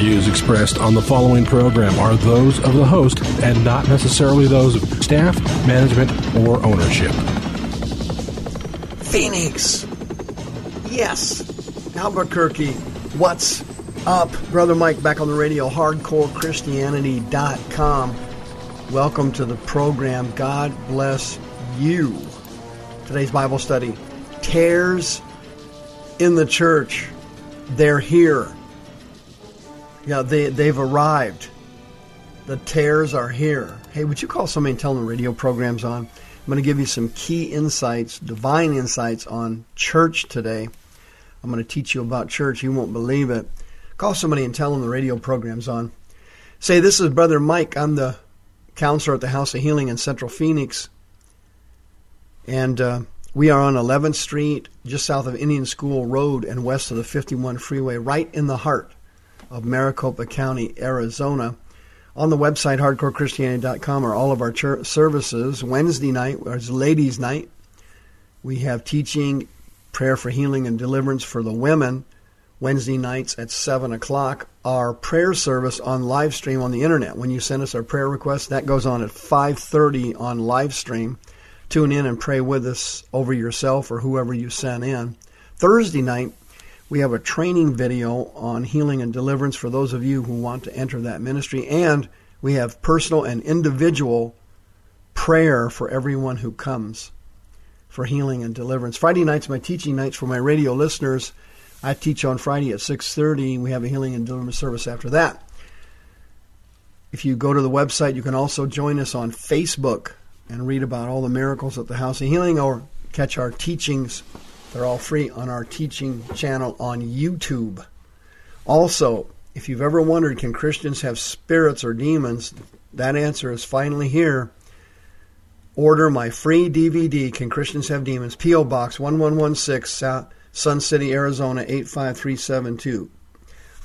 views expressed on the following program are those of the host and not necessarily those of staff, management, or ownership. Phoenix. Yes. Albuquerque. What's up? Brother Mike back on the radio, hardcorechristianity.com. Welcome to the program. God bless you. Today's Bible study Tares in the church. They're here. Yeah, they, they've arrived. The tares are here. Hey, would you call somebody and tell them the radio program's on? I'm going to give you some key insights, divine insights on church today. I'm going to teach you about church. You won't believe it. Call somebody and tell them the radio program's on. Say, this is Brother Mike. I'm the counselor at the House of Healing in Central Phoenix. And uh, we are on 11th Street, just south of Indian School Road and west of the 51 freeway, right in the heart of Maricopa County, Arizona. On the website, hardcorechristianity.com, are all of our church services. Wednesday night is ladies' night. We have teaching, prayer for healing and deliverance for the women. Wednesday nights at 7 o'clock. Our prayer service on live stream on the internet. When you send us our prayer request, that goes on at 5.30 on live stream. Tune in and pray with us over yourself or whoever you sent in. Thursday night, we have a training video on healing and deliverance for those of you who want to enter that ministry. And we have personal and individual prayer for everyone who comes for healing and deliverance. Friday nights, my teaching nights for my radio listeners. I teach on Friday at 6:30. We have a healing and deliverance service after that. If you go to the website, you can also join us on Facebook and read about all the miracles at the House of Healing or catch our teachings. They're all free on our teaching channel on YouTube. Also, if you've ever wondered, can Christians have spirits or demons? That answer is finally here. Order my free DVD, Can Christians Have Demons? P.O. Box 1116, Sun City, Arizona 85372.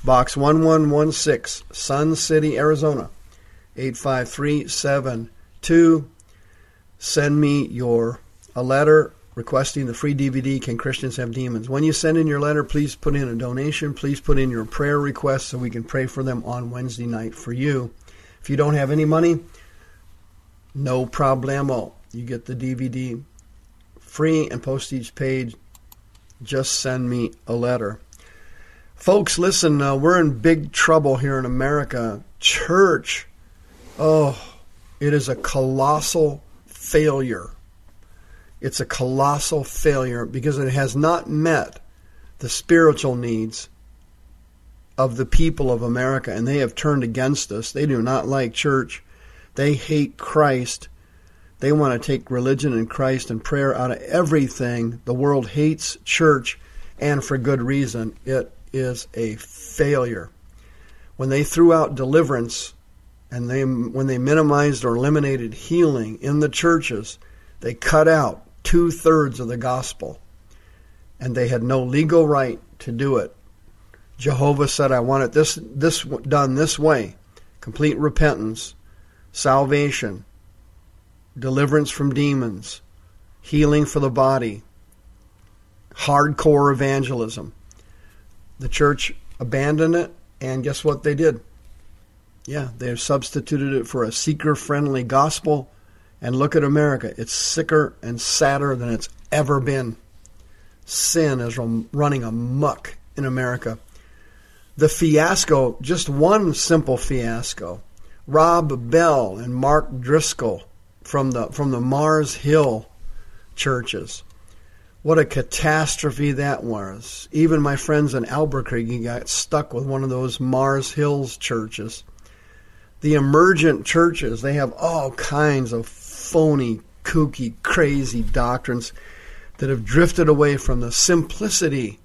Box 1116, Sun City, Arizona 85372. Send me your a letter requesting the free DVD Can Christians Have Demons? When you send in your letter, please put in a donation. Please put in your prayer request so we can pray for them on Wednesday night for you. If you don't have any money, no problemo. You get the DVD free and postage paid. Just send me a letter. Folks, listen, uh, we're in big trouble here in America. Church, oh, it is a colossal failure. It's a colossal failure because it has not met the spiritual needs of the people of America, and they have turned against us. They do not like church. They hate Christ. They want to take religion and Christ and prayer out of everything. The world hates church, and for good reason. It is a failure. When they threw out deliverance, and they when they minimized or eliminated healing in the churches, they cut out two thirds of the gospel, and they had no legal right to do it. Jehovah said, "I want it this this done this way: complete repentance, salvation, deliverance from demons, healing for the body, hardcore evangelism." The church abandoned it, and guess what they did? Yeah, they substituted it for a seeker friendly gospel. And look at America. It's sicker and sadder than it's ever been. Sin is running amuck in America. The fiasco, just one simple fiasco. Rob Bell and Mark Driscoll from the from the Mars Hill churches. What a catastrophe that was. Even my friends in Albuquerque got stuck with one of those Mars Hills churches the emergent churches, they have all kinds of phony, kooky, crazy doctrines that have drifted away from the simplicity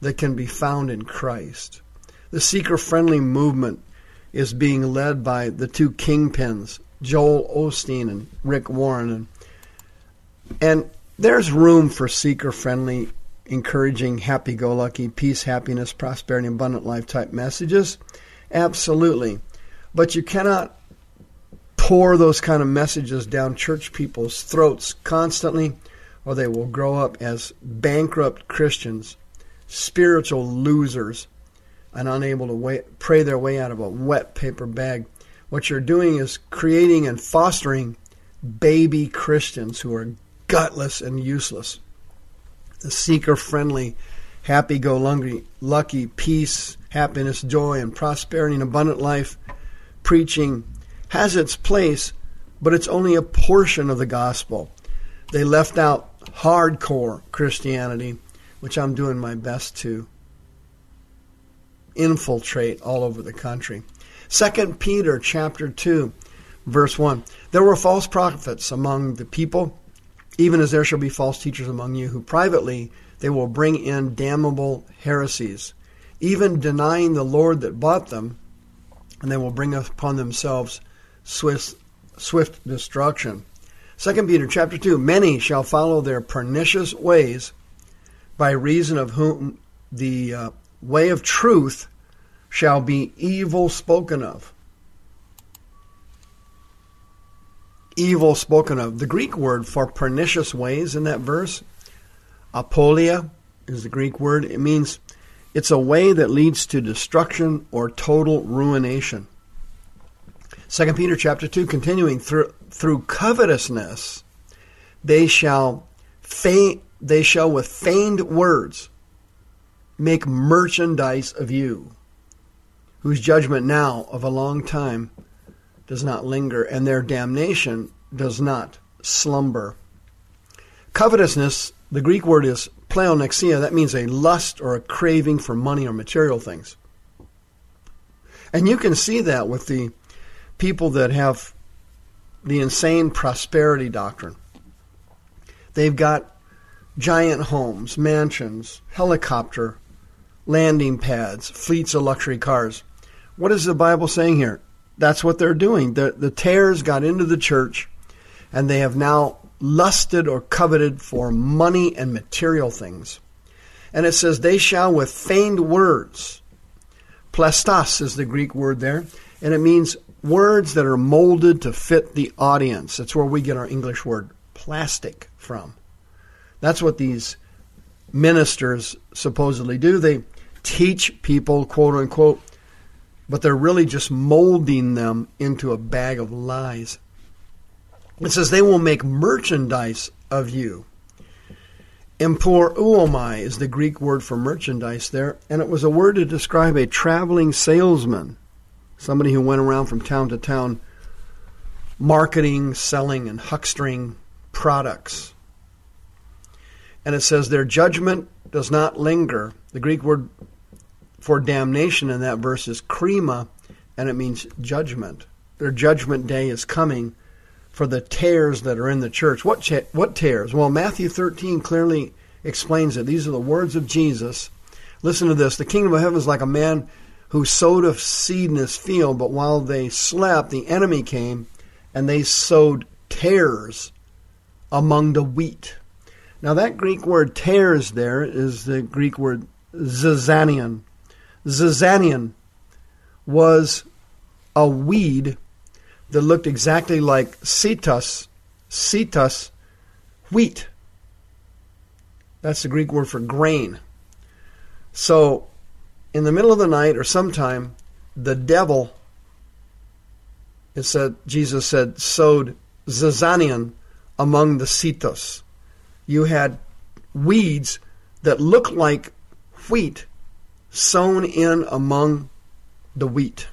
that can be found in Christ. The seeker friendly movement is being led by the two kingpins, Joel Osteen and Rick Warren. And, there's room for seeker friendly, encouraging, happy go lucky, peace, happiness, prosperity, abundant life type messages. Absolutely. But you cannot pour those kind of messages down church people's throats constantly, or they will grow up as bankrupt Christians, spiritual losers, and unable to way, pray their way out of a wet paper bag. What you're doing is creating and fostering baby Christians who are gutless and useless. The seeker friendly, happy go lucky, peace, happiness, joy, and prosperity and abundant life preaching has its place, but it's only a portion of the gospel. They left out hardcore Christianity, which I'm doing my best to infiltrate all over the country. 2 Peter chapter 2 verse 1 There were false prophets among the people even as there shall be false teachers among you who privately they will bring in damnable heresies even denying the Lord that bought them and they will bring upon themselves swift swift destruction. 2 Peter chapter 2 Many shall follow their pernicious ways by reason of whom the uh, way of truth shall be evil spoken of. Evil spoken of. The Greek word for pernicious ways in that verse, apoleia, is the Greek word. It means it's a way that leads to destruction or total ruination. 2 Peter chapter 2 continuing through through covetousness they shall feign, they shall with feigned words make merchandise of you, whose judgment now of a long time does not linger, and their damnation does not slumber. Covetousness, the Greek word is pleonexia, that means a lust or a craving for money or material things. And you can see that with the people that have the insane prosperity doctrine. They've got giant homes, mansions, helicopter landing pads, fleets of luxury cars. What is the Bible saying here? That's what they're doing. The, the tares got into the church and they have now lusted or coveted for money and material things. And it says, They shall with feigned words. Plastos is the Greek word there, and it means words that are molded to fit the audience. That's where we get our English word plastic from. That's what these ministers supposedly do. They teach people, quote unquote, but they're really just molding them into a bag of lies. It says they will make merchandise of you. Empor is the Greek word for merchandise there, and it was a word to describe a traveling salesman, somebody who went around from town to town marketing, selling, and huckstering products. And it says their judgment does not linger. The Greek word for damnation in that verse is krima, and it means judgment. Their judgment day is coming for the tares that are in the church. What cha- what tares? Well, Matthew 13 clearly explains it. These are the words of Jesus. Listen to this: The kingdom of heaven is like a man who sowed a seed in his field, but while they slept, the enemy came and they sowed tares among the wheat. Now, that Greek word tares there is the Greek word zizanion. Zizanion was a weed that looked exactly like sitos, sitos, wheat. That's the Greek word for grain. So, in the middle of the night or sometime, the devil, it said, Jesus said, sowed zizanion among the sitos. You had weeds that looked like wheat sown in among the wheat.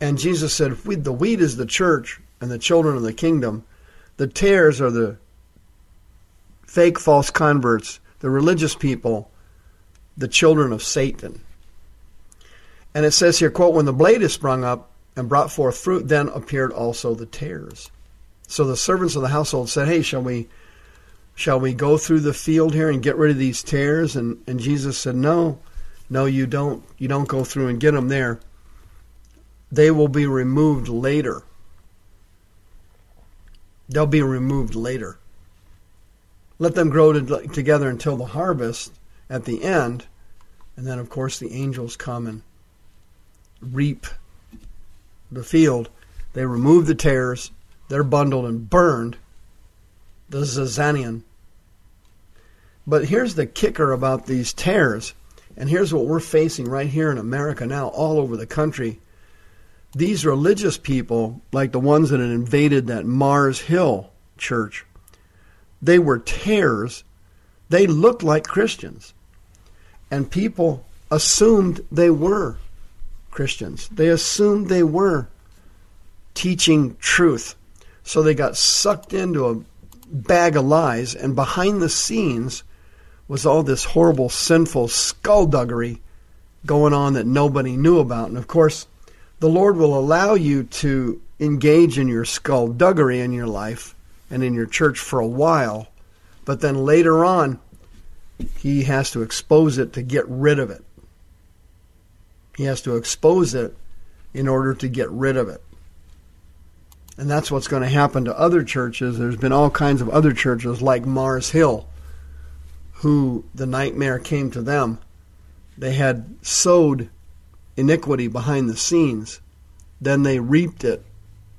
And Jesus said, The wheat is the church and the children of the kingdom. The tares are the fake false converts, the religious people, the children of Satan. And it says here, quote, When the blade is sprung up and brought forth fruit, then appeared also the tares. So the servants of the household said, Hey, shall we Shall we go through the field here and get rid of these tares? And, and Jesus said, No, no, you don't. You don't go through and get them there. They will be removed later. They'll be removed later. Let them grow to, together until the harvest at the end. And then, of course, the angels come and reap the field. They remove the tares. They're bundled and burned. The Zizanion. But here's the kicker about these tares. And here's what we're facing right here in America now, all over the country. These religious people, like the ones that had invaded that Mars Hill church, they were tares. They looked like Christians. And people assumed they were Christians. They assumed they were teaching truth. So they got sucked into a bag of lies, and behind the scenes was all this horrible, sinful skullduggery going on that nobody knew about. And of course, the Lord will allow you to engage in your skullduggery in your life and in your church for a while, but then later on, He has to expose it to get rid of it. He has to expose it in order to get rid of it. And that's what's going to happen to other churches. There's been all kinds of other churches like Mars Hill who the nightmare came to them. They had sowed iniquity behind the scenes. Then they reaped it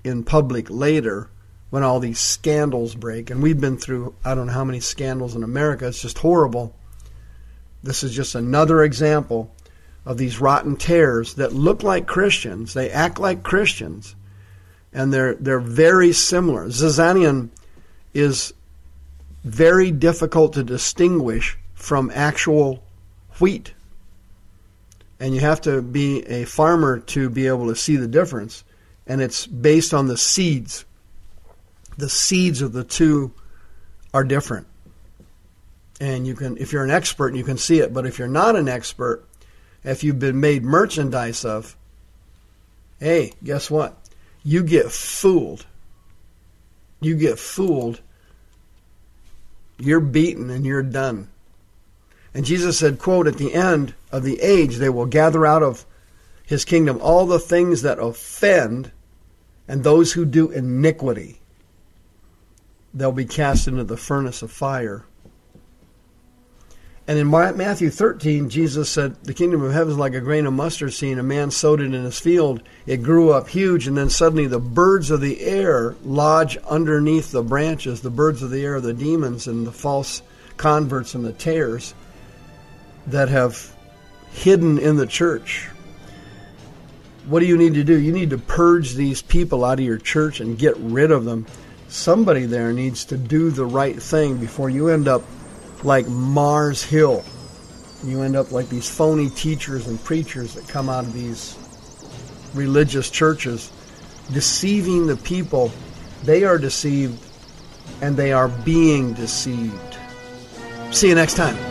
in public later when all these scandals break. And we've been through, I don't know how many scandals in America. It's just horrible. This is just another example of these rotten tares that look like Christians. They act like Christians. And they're, they're very similar. Zizanion is very difficult to distinguish from actual wheat. And you have to be a farmer to be able to see the difference. And it's based on the seeds. The seeds of the two are different. And you can if you're an expert you can see it, but if you're not an expert, if you've been made merchandise of, hey, guess what? You get fooled. You get fooled you're beaten and you're done. And Jesus said, quote, at the end of the age, they will gather out of his kingdom all the things that offend and those who do iniquity. They'll be cast into the furnace of fire. And in Matthew 13, Jesus said, The kingdom of heaven is like a grain of mustard seed. A man sowed it in his field. It grew up huge, and then suddenly the birds of the air lodge underneath the branches. The birds of the air are the demons and the false converts and the tares that have hidden in the church. What do you need to do? You need to purge these people out of your church and get rid of them. Somebody there needs to do the right thing before you end up like Mars Hill. You end up like these phony teachers and preachers that come out of these religious churches, deceiving the people. They are deceived and they are being deceived. See you next time.